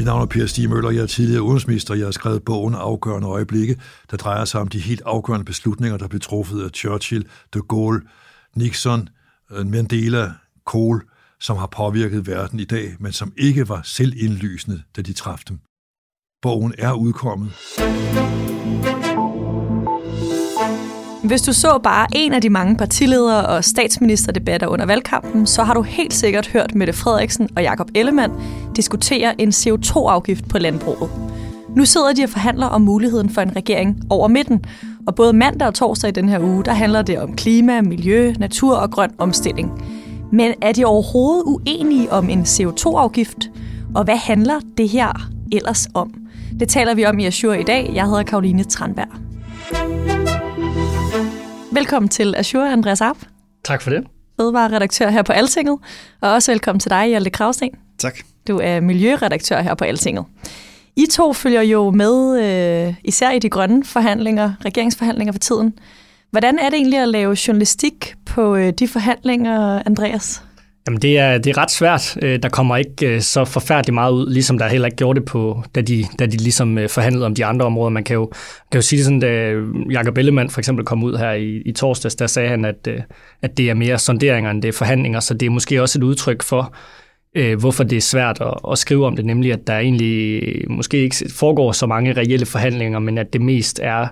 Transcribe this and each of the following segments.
Mit navn er Per Stig Møller, jeg er tidligere udenrigsminister, jeg har skrevet bogen Afgørende Øjeblikke, der drejer sig om de helt afgørende beslutninger, der blev truffet af Churchill, de Gaulle, Nixon, øh, Mandela, Kohl, som har påvirket verden i dag, men som ikke var selvindlysende, da de traf dem. Bogen er udkommet. Hvis du så bare en af de mange partiledere og statsministerdebatter under valgkampen, så har du helt sikkert hørt Mette Frederiksen og Jakob Ellemann diskutere en CO2-afgift på landbruget. Nu sidder de og forhandler om muligheden for en regering over midten, og både mandag og torsdag i den her uge, der handler det om klima, miljø, natur og grøn omstilling. Men er de overhovedet uenige om en CO2-afgift? Og hvad handler det her ellers om? Det taler vi om i Azure i dag. Jeg hedder Karoline Tranberg. Velkommen til Azure, Andreas Arp. Tak for det. Fødevareredaktør her på Altinget. Og også velkommen til dig, Hjalte Kravsten. Tak. Du er miljøredaktør her på Altinget. I to følger jo med, øh, især i de grønne forhandlinger, regeringsforhandlinger for tiden. Hvordan er det egentlig at lave journalistik på øh, de forhandlinger, Andreas? Jamen det er, det er ret svært. Øh, der kommer ikke øh, så forfærdeligt meget ud, ligesom der heller ikke gjorde det, på, da, de, da de ligesom øh, forhandlede om de andre områder. Man kan jo, kan jo sige det sådan, da Jacob Ellemann for eksempel kom ud her i, i torsdags, der sagde han, at, at det er mere sonderinger, end det er forhandlinger, så det er måske også et udtryk for, hvorfor det er svært at, at skrive om det, nemlig at der egentlig måske ikke foregår så mange reelle forhandlinger, men at det mest er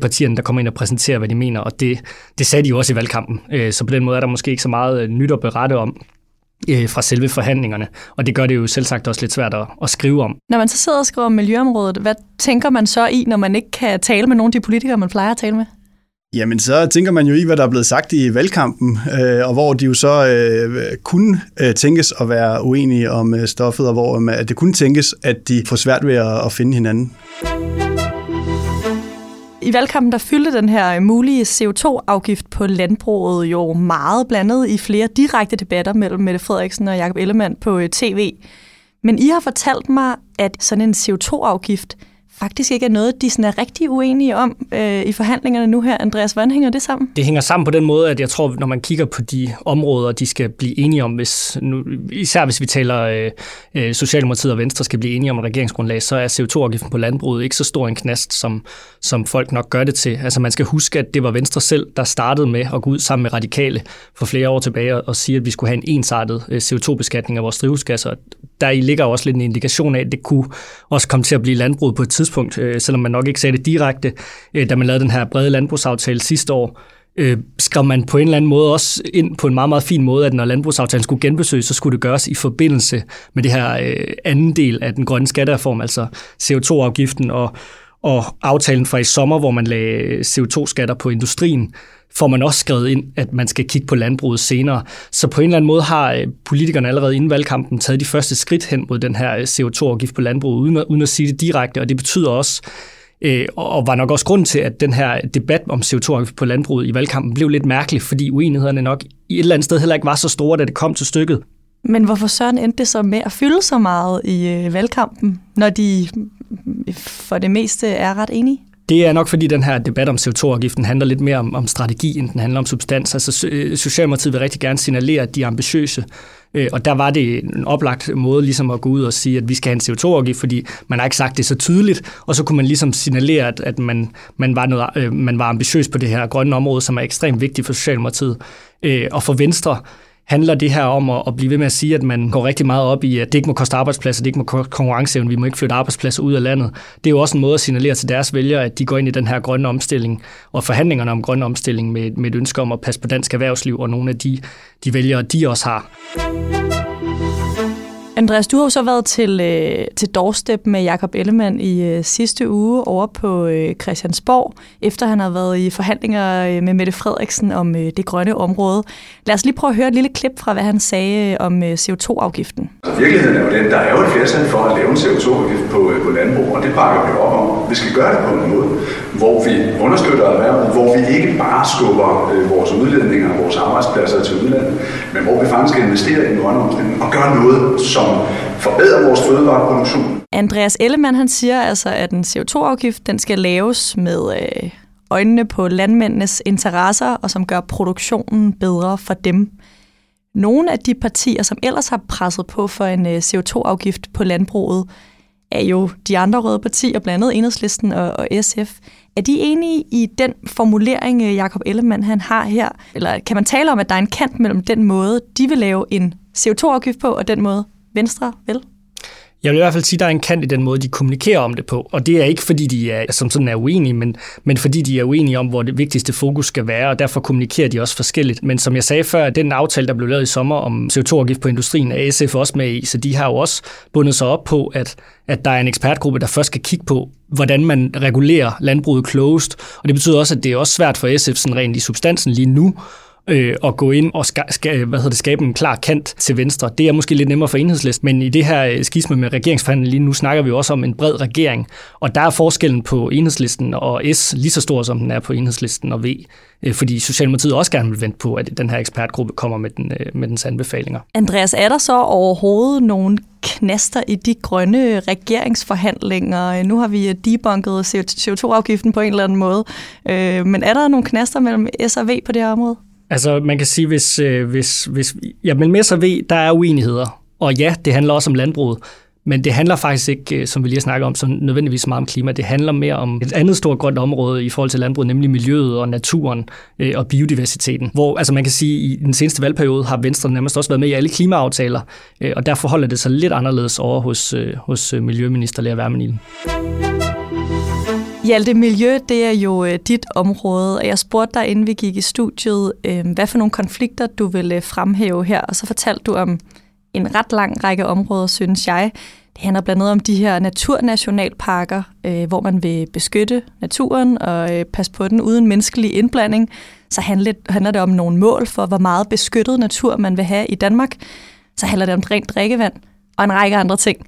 partierne, der kommer ind og præsenterer, hvad de mener, og det, det sagde de jo også i valgkampen. Så på den måde er der måske ikke så meget nyt at berette om fra selve forhandlingerne, og det gør det jo selv sagt også lidt svært at, at skrive om. Når man så sidder og skriver om miljøområdet, hvad tænker man så i, når man ikke kan tale med nogle af de politikere, man plejer at tale med? Jamen, så tænker man jo i, hvad der er blevet sagt i valgkampen, øh, og hvor de jo så øh, kunne øh, tænkes at være uenige om øh, stoffet, og hvor øh, det kunne tænkes, at de får svært ved at, at finde hinanden. I valgkampen der fyldte den her mulige CO2-afgift på landbruget jo meget blandet i flere direkte debatter mellem Mette Frederiksen og Jakob Ellemann på øh, tv. Men I har fortalt mig, at sådan en CO2-afgift faktisk ikke er noget, de sådan er rigtig uenige om øh, i forhandlingerne nu her. Andreas, hvordan hænger det sammen? Det hænger sammen på den måde, at jeg tror, når man kigger på de områder, de skal blive enige om, hvis nu, især hvis vi taler øh, øh Socialdemokratiet og Venstre skal blive enige om et regeringsgrundlag, så er CO2-afgiften på landbruget ikke så stor en knast, som, som folk nok gør det til. Altså man skal huske, at det var Venstre selv, der startede med at gå ud sammen med radikale for flere år tilbage og sige, at vi skulle have en ensartet øh, CO2-beskatning af vores drivhusgasser. Der i ligger også lidt en indikation af, at det kunne også komme til at blive landbrug på et tidspunkt, øh, selvom man nok ikke sagde det direkte, øh, da man lavede den her brede landbrugsaftale sidste år, øh, skrev man på en eller anden måde også ind på en meget, meget fin måde, at når landbrugsaftalen skulle genbesøges, så skulle det gøres i forbindelse med det her øh, anden del af den grønne skattereform, altså CO2-afgiften og, og aftalen fra i sommer, hvor man lagde CO2-skatter på industrien, får man også skrevet ind, at man skal kigge på landbruget senere. Så på en eller anden måde har øh, politikerne allerede inden valgkampen taget de første skridt hen mod den her øh, CO2-afgift på landbruget, uden at, uden at sige det direkte, og det betyder også, øh, og var nok også grund til, at den her debat om CO2-afgift på landbruget i valgkampen blev lidt mærkelig, fordi uenighederne nok i et eller andet sted heller ikke var så store, da det kom til stykket. Men hvorfor søren endte det så med at fylde så meget i øh, valgkampen, når de for det meste er ret enige? Det er nok fordi den her debat om CO2-afgiften handler lidt mere om, om strategi, end den handler om substans. Altså Socialdemokratiet vil rigtig gerne signalere, at de er ambitiøse. Øh, og der var det en oplagt måde ligesom at gå ud og sige, at vi skal have en CO2-afgift, fordi man har ikke sagt det så tydeligt, og så kunne man ligesom signalere, at, at man, man, var noget, øh, man var ambitiøs på det her grønne område, som er ekstremt vigtigt for Socialdemokratiet. Øh, og for Venstre, handler det her om at, at blive ved med at sige, at man går rigtig meget op i, at det ikke må koste arbejdspladser, det ikke må koste konkurrenceevne, vi må ikke flytte arbejdspladser ud af landet. Det er jo også en måde at signalere til deres vælgere, at de går ind i den her grønne omstilling, og forhandlingerne om grønne omstilling med, med et ønske om at passe på dansk erhvervsliv, og nogle af de, de vælgere, de også har. Andreas, du har jo så været til, øh, til doorstep med Jakob Ellemann i øh, sidste uge over på øh, Christiansborg, efter han har været i forhandlinger øh, med Mette Frederiksen om øh, det grønne område. Lad os lige prøve at høre et lille klip fra, hvad han sagde øh, om øh, CO2-afgiften. Virkeligheden er jo den, der er jo et flertal for at lave en CO2-afgift på, øh, på landbrug, og det bakker vi op om. Vi skal gøre det på en måde, hvor vi understøtter erhvervet, hvor vi ikke bare skubber øh, vores udledninger og vores arbejdspladser til udlandet, men hvor vi faktisk investerer i den grønne omstilling og gør noget, som forbedrer vores fødevareproduktion. Andreas Ellemann han siger altså, at en CO2-afgift den skal laves med øh, øjnene på landmændenes interesser, og som gør produktionen bedre for dem. Nogle af de partier, som ellers har presset på for en øh, CO2-afgift på landbruget, er jo de andre røde partier, blandt andet Enhedslisten og, og SF. Er de enige i den formulering, øh, Jakob Ellemann han har her? Eller kan man tale om, at der er en kant mellem den måde, de vil lave en CO2-afgift på, og den måde, Venstre vil? Jeg vil i hvert fald sige, at der er en kant i den måde, de kommunikerer om det på. Og det er ikke, fordi de er, som sådan er uenige, men, men fordi de er uenige om, hvor det vigtigste fokus skal være, og derfor kommunikerer de også forskelligt. Men som jeg sagde før, den aftale, der blev lavet i sommer om CO2-afgift på industrien, er SF også med i, så de har jo også bundet sig op på, at, at der er en ekspertgruppe, der først skal kigge på, hvordan man regulerer landbruget klogest. Og det betyder også, at det er også svært for SF sådan rent i substansen lige nu øh, at gå ind og ska, ska, hvad hedder det, skabe en klar kant til venstre. Det er måske lidt nemmere for enhedslisten, men i det her øh, skisme med regeringsforhandling lige nu snakker vi også om en bred regering, og der er forskellen på enhedslisten og S lige så stor, som den er på enhedslisten og V, øh, fordi Socialdemokratiet også gerne vil vente på, at den her ekspertgruppe kommer med, den, øh, med dens anbefalinger. Andreas, er der så overhovedet nogen knaster i de grønne regeringsforhandlinger? Øh, nu har vi debunket CO2-afgiften på en eller anden måde, øh, men er der nogle knaster mellem S og V på det her område? Altså, man kan sige, hvis, øh, hvis, hvis ja, men med sig ved, der er uenigheder. Og ja, det handler også om landbruget. Men det handler faktisk ikke, øh, som vi lige har snakket om, så nødvendigvis meget om klima. Det handler mere om et andet stort grønt område i forhold til landbruget, nemlig miljøet og naturen øh, og biodiversiteten. Hvor altså man kan sige, at i den seneste valgperiode har Venstre nærmest også været med i alle klimaaftaler, øh, og derfor holder det sig lidt anderledes over hos, hos Miljøminister Lea Wermelin. Hjalte, miljø, det er jo øh, dit område, og jeg spurgte dig, inden vi gik i studiet, øh, hvad for nogle konflikter du ville øh, fremhæve her, og så fortalte du om en ret lang række områder, synes jeg. Det handler blandt andet om de her naturnationalparker, øh, hvor man vil beskytte naturen og øh, passe på den uden menneskelig indblanding. Så handler det om nogle mål for, hvor meget beskyttet natur man vil have i Danmark. Så handler det om rent drikkevand og en række andre ting.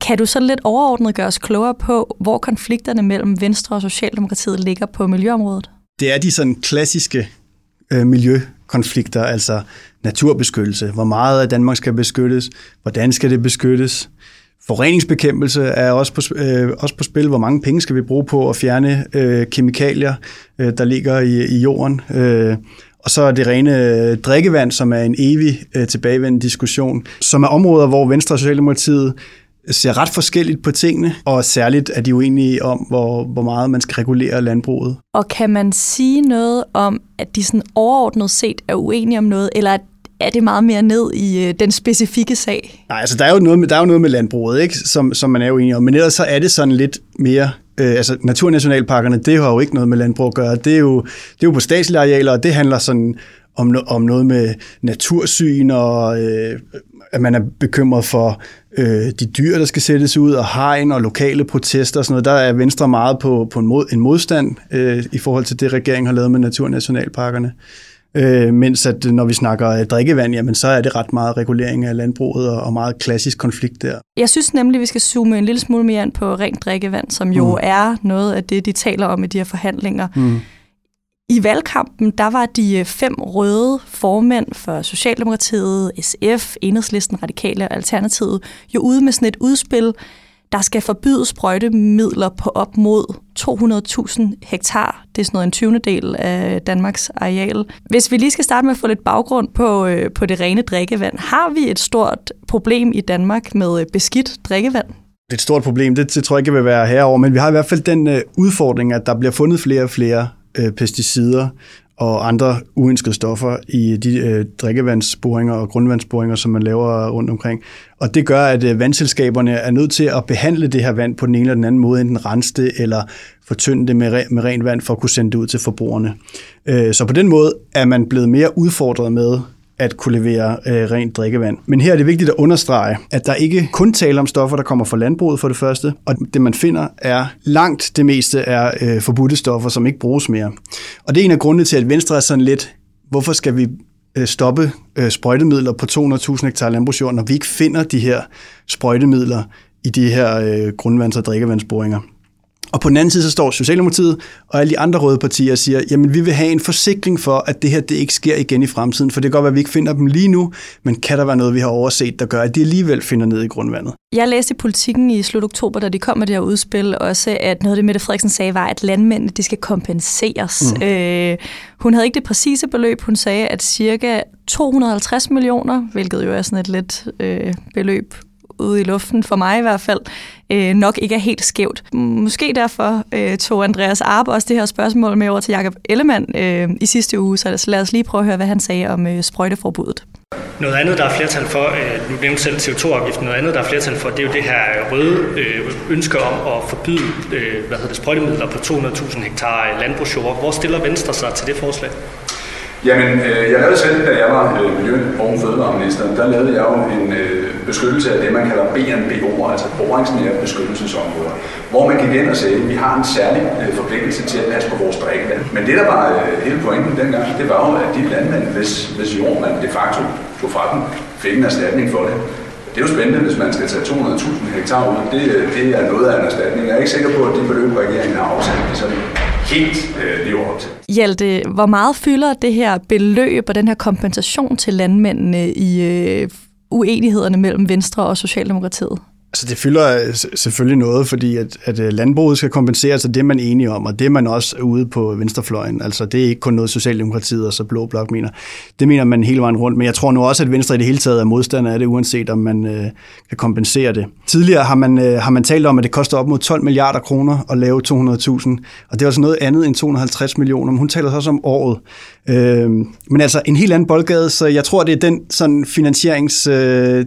Kan du så lidt overordnet gøre os klogere på, hvor konflikterne mellem Venstre og Socialdemokratiet ligger på miljøområdet? Det er de sådan klassiske øh, miljøkonflikter, altså naturbeskyttelse. Hvor meget af Danmark skal beskyttes? Hvordan skal det beskyttes? Forureningsbekæmpelse er også på, øh, også på spil. Hvor mange penge skal vi bruge på at fjerne øh, kemikalier, øh, der ligger i, i jorden? Øh, og så er det rene øh, drikkevand, som er en evig øh, tilbagevendende diskussion, som er områder, hvor Venstre og Socialdemokratiet ser ret forskelligt på tingene, og særligt er de uenige om, hvor, hvor meget man skal regulere landbruget. Og kan man sige noget om, at de sådan overordnet set er uenige om noget, eller er det meget mere ned i øh, den specifikke sag? Nej, altså der er jo noget med, der er jo noget med landbruget, ikke? Som, som man er uenig om, men ellers så er det sådan lidt mere Øh, altså naturnationalparkerne, det har jo ikke noget med landbrug at gøre. Det er jo, det er jo på statslige arealer, og det handler sådan om, om noget med natursyn og øh, at man er bekymret for øh, de dyr, der skal sættes ud, og hegn og lokale protester og sådan noget. Der er Venstre meget på, på en, mod, en modstand øh, i forhold til det, regeringen har lavet med naturnationalparkerne. Øh, mens at når vi snakker drikkevand, jamen så er det ret meget regulering af landbruget og, og meget klassisk konflikt der. Jeg synes nemlig, vi skal zoome en lille smule mere ind på rent drikkevand, som jo mm. er noget af det, de taler om i de her forhandlinger. Mm. I valgkampen, der var de øh, fem røde formænd for Socialdemokratiet, SF, Enhedslisten, Radikale og Alternativet jo ude med sådan et udspil, der skal forbyde sprøjtemidler på op mod 200.000 hektar. Det er sådan noget en 20. del af Danmarks areal. Hvis vi lige skal starte med at få lidt baggrund på, øh, på det rene drikkevand, har vi et stort problem i Danmark med øh, beskidt drikkevand? Det er et stort problem, det, det tror jeg ikke vil være herover, men vi har i hvert fald den øh, udfordring, at der bliver fundet flere og flere øh, pesticider og andre uønskede stoffer i de øh, drikkevandsboringer og grundvandsboringer, som man laver rundt omkring. Og det gør, at øh, vandselskaberne er nødt til at behandle det her vand på den ene eller den anden måde, enten rense det eller fortynde det med, med rent vand for at kunne sende det ud til forbrugerne. Øh, så på den måde er man blevet mere udfordret med at kunne levere øh, rent drikkevand. Men her er det vigtigt at understrege, at der ikke kun taler om stoffer, der kommer fra landbruget for det første, og det man finder er langt det meste er øh, forbudte stoffer, som ikke bruges mere. Og det er en af grundene til, at Venstre er sådan lidt, hvorfor skal vi øh, stoppe øh, sprøjtemidler på 200.000 hektar landbrugsjord, når vi ikke finder de her sprøjtemidler i de her øh, grundvands- og drikkevandsboringer. Og på den anden side, så står Socialdemokratiet og alle de andre røde partier og siger, jamen vi vil have en forsikring for, at det her det ikke sker igen i fremtiden, for det kan godt være, at vi ikke finder dem lige nu, men kan der være noget, vi har overset, der gør, at de alligevel finder ned i grundvandet? Jeg læste i politikken i slut oktober, da de kom med det her udspil, også at noget af det, Mette Frederiksen sagde, var, at landmændene de skal kompenseres. Mm. Øh, hun havde ikke det præcise beløb. Hun sagde, at cirka 250 millioner, hvilket jo er sådan et lidt øh, beløb ude i luften, for mig i hvert fald, øh, nok ikke er helt skævt. Måske derfor øh, tog Andreas Arp også det her spørgsmål med over til Jakob Ellemann øh, i sidste uge, så lad os lige prøve at høre, hvad han sagde om øh, sprøjteforbuddet. Noget andet, der er flertal for, øh, nu nævnte selv CO2-afgiften, noget andet, der er flertal for, det er jo det her røde øh, ønske om at forbyde øh, hvad hedder det, sprøjtemidler på 200.000 hektar landbrugsjord. Hvor stiller Venstre sig til det forslag? Jamen, øh, jeg lavede selv, da jeg var øh, Miljø- og Fødevareminister, der lavede jeg jo en øh, beskyttelse af det, man kalder BNBO'er, altså boringsnære beskyttelsesområder, hvor man gik ind og sagde, at vi har en særlig øh, forpligtelse til at passe på vores drikkevand. Men det, der var øh, hele pointen dengang, det var jo, at de landmænd, hvis, hvis jord man de facto tog fra dem, fik en erstatning for det. Det er jo spændende, hvis man skal tage 200.000 hektar ud. Det, øh, det er noget af en erstatning. Jeg er ikke sikker på, at de beløb, regeringen har afsat, de sådan helt øh, lever op til. Hjalte, hvor meget fylder det her beløb og den her kompensation til landmændene i øh, uenighederne mellem Venstre og Socialdemokratiet? Altså det fylder øh, selvfølgelig noget, fordi at, at øh, landbruget skal kompensere sig, det er man enige om, og det er man også ude på venstrefløjen. Altså det er ikke kun noget Socialdemokratiet og så Blå Blok mener. Det mener man hele vejen rundt, men jeg tror nu også, at Venstre i det hele taget er modstander af det, uanset om man øh, kan kompensere det. Tidligere har man, øh, har man talt om, at det koster op mod 12 milliarder kroner at lave 200.000, og det er altså noget andet end 250 millioner, men hun taler så også om året. Øh, men altså en helt anden boldgade, så jeg tror, det er den sådan finansierings... Øh,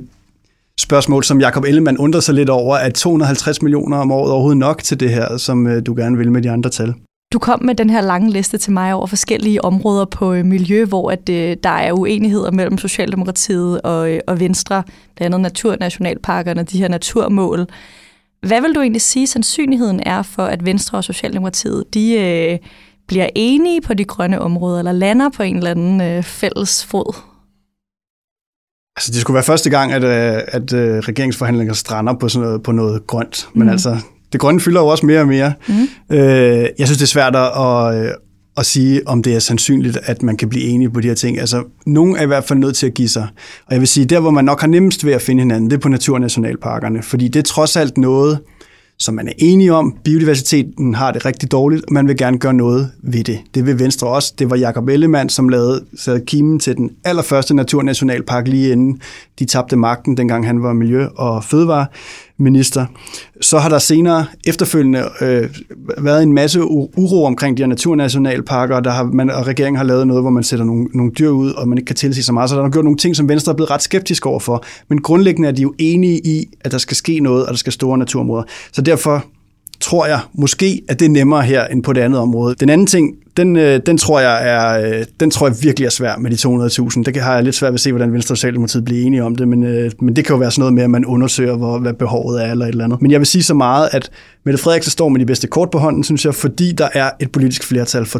spørgsmål, som Jakob Ellemann undrer sig lidt over, at 250 millioner om året overhovedet nok til det her, som øh, du gerne vil med de andre tal? Du kom med den her lange liste til mig over forskellige områder på øh, miljø, hvor at, øh, der er uenigheder mellem Socialdemokratiet og, øh, og Venstre, blandt andet naturnationalparkerne, de her naturmål. Hvad vil du egentlig sige, sandsynligheden er for, at Venstre og Socialdemokratiet de, øh, bliver enige på de grønne områder, eller lander på en eller anden øh, fælles fod? Altså, det skulle være første gang, at, øh, at, at øh, regeringsforhandlinger strander på, sådan noget, på noget grønt. Men mm. altså, det grønne fylder jo også mere og mere. Mm. Øh, jeg synes, det er svært at, at sige, om det er sandsynligt, at man kan blive enige på de her ting. Altså, nogen er i hvert fald nødt til at give sig. Og jeg vil sige, der hvor man nok har nemmest ved at finde hinanden, det er på naturnationalparkerne. Fordi det er trods alt noget, som man er enige om. Biodiversiteten har det rigtig dårligt, og man vil gerne gøre noget ved det. Det vil Venstre også. Det var Jakob Ellemann, som lavede sad kimen til den allerførste naturnationalpark lige inden de tabte magten, dengang han var miljø- og minister. Så har der senere efterfølgende øh, været en masse uro omkring de her naturnationalparker, og, der har man, og regeringen har lavet noget, hvor man sætter nogle, nogle dyr ud, og man ikke kan tilse så meget. Så der har gjort nogle ting, som Venstre er blevet ret skeptisk overfor. Men grundlæggende er de jo enige i, at der skal ske noget, og der skal store naturområder. Så derfor tror jeg måske, at det er nemmere her end på det andet område. Den anden ting, den, øh, den, tror jeg er, øh, den tror jeg virkelig er svær med de 200.000. Det har jeg lidt svært ved at se, hvordan Venstre og Socialdemokratiet bliver enige om det, men, øh, men det kan jo være sådan noget med, at man undersøger, hvor, hvad behovet er eller et eller andet. Men jeg vil sige så meget, at Mette Frederiksen står med de bedste kort på hånden, synes jeg, fordi der er et politisk flertal for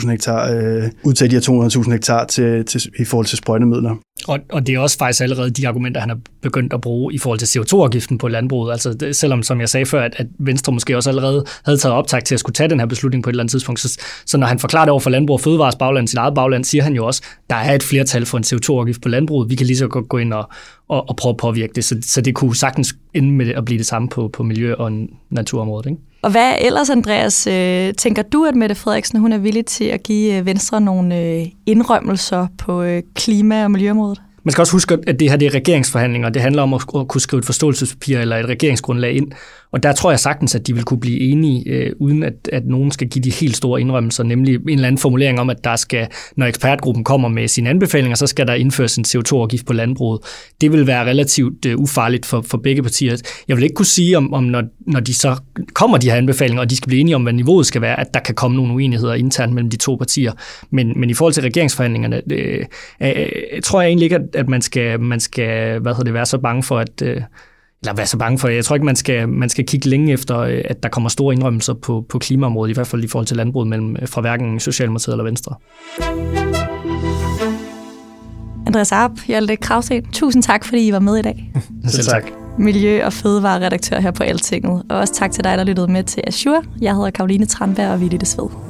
200.000 hektar, øh, udtaget de her 200.000 hektar til, til, i forhold til sprøjtemidler. Og, og det er også faktisk allerede de argumenter, han har begyndt at bruge i forhold til CO2-afgiften på landbruget. Altså det, selvom, som jeg sagde før, at, at Venstre måske også allerede havde taget optag til at skulle tage den her beslutning på et eller andet tidspunkt, så, så når han forklarer det over for Landbrug og Fødevares bagland, sit eget bagland, siger han jo også, der er et flertal for en CO2-afgift på landbruget. Vi kan lige så godt gå ind og, og, og prøve at påvirke det. Så, så det kunne sagtens ende med at blive det samme på, på miljø- og naturområdet. Ikke? Og hvad ellers, Andreas, øh, tænker du, at Mette Frederiksen hun er villig til at give øh, Venstre nogle øh, indrømmelser på øh, klima- og miljøområdet? Man skal også huske, at det her det er regeringsforhandlinger, det handler om at kunne skrive et forståelsespapir eller et regeringsgrundlag ind. Og der tror jeg sagtens, at de vil kunne blive enige, øh, uden at, at nogen skal give de helt store indrømmelser, nemlig en eller anden formulering om, at der skal, når ekspertgruppen kommer med sine anbefalinger, så skal der indføres en CO2-afgift på landbruget. Det vil være relativt øh, ufarligt for, for begge partier. Jeg vil ikke kunne sige, om, om når, når de så kommer de her anbefalinger, og de skal blive enige om, hvad niveauet skal være, at der kan komme nogle uenigheder internt mellem de to partier. Men, men i forhold til regeringsforhandlingerne, øh, øh, tror jeg egentlig ikke, at, at man skal, man skal hvad hedder det, være så bange for, at, øh, eller være så bange for. Jeg tror ikke, man skal, man skal kigge længe efter, øh, at der kommer store indrømmelser på, på klimaområdet, i hvert fald i forhold til landbruget mellem, øh, fra hverken Socialdemokratiet eller Venstre. Andreas Arp, Hjalte Krause, tusind tak, fordi I var med i dag. Selv tak. Miljø- og fødevareredaktør her på Altinget. Og også tak til dig, der lyttede med til Azure. Jeg hedder Karoline Tranberg, og vi er det sved.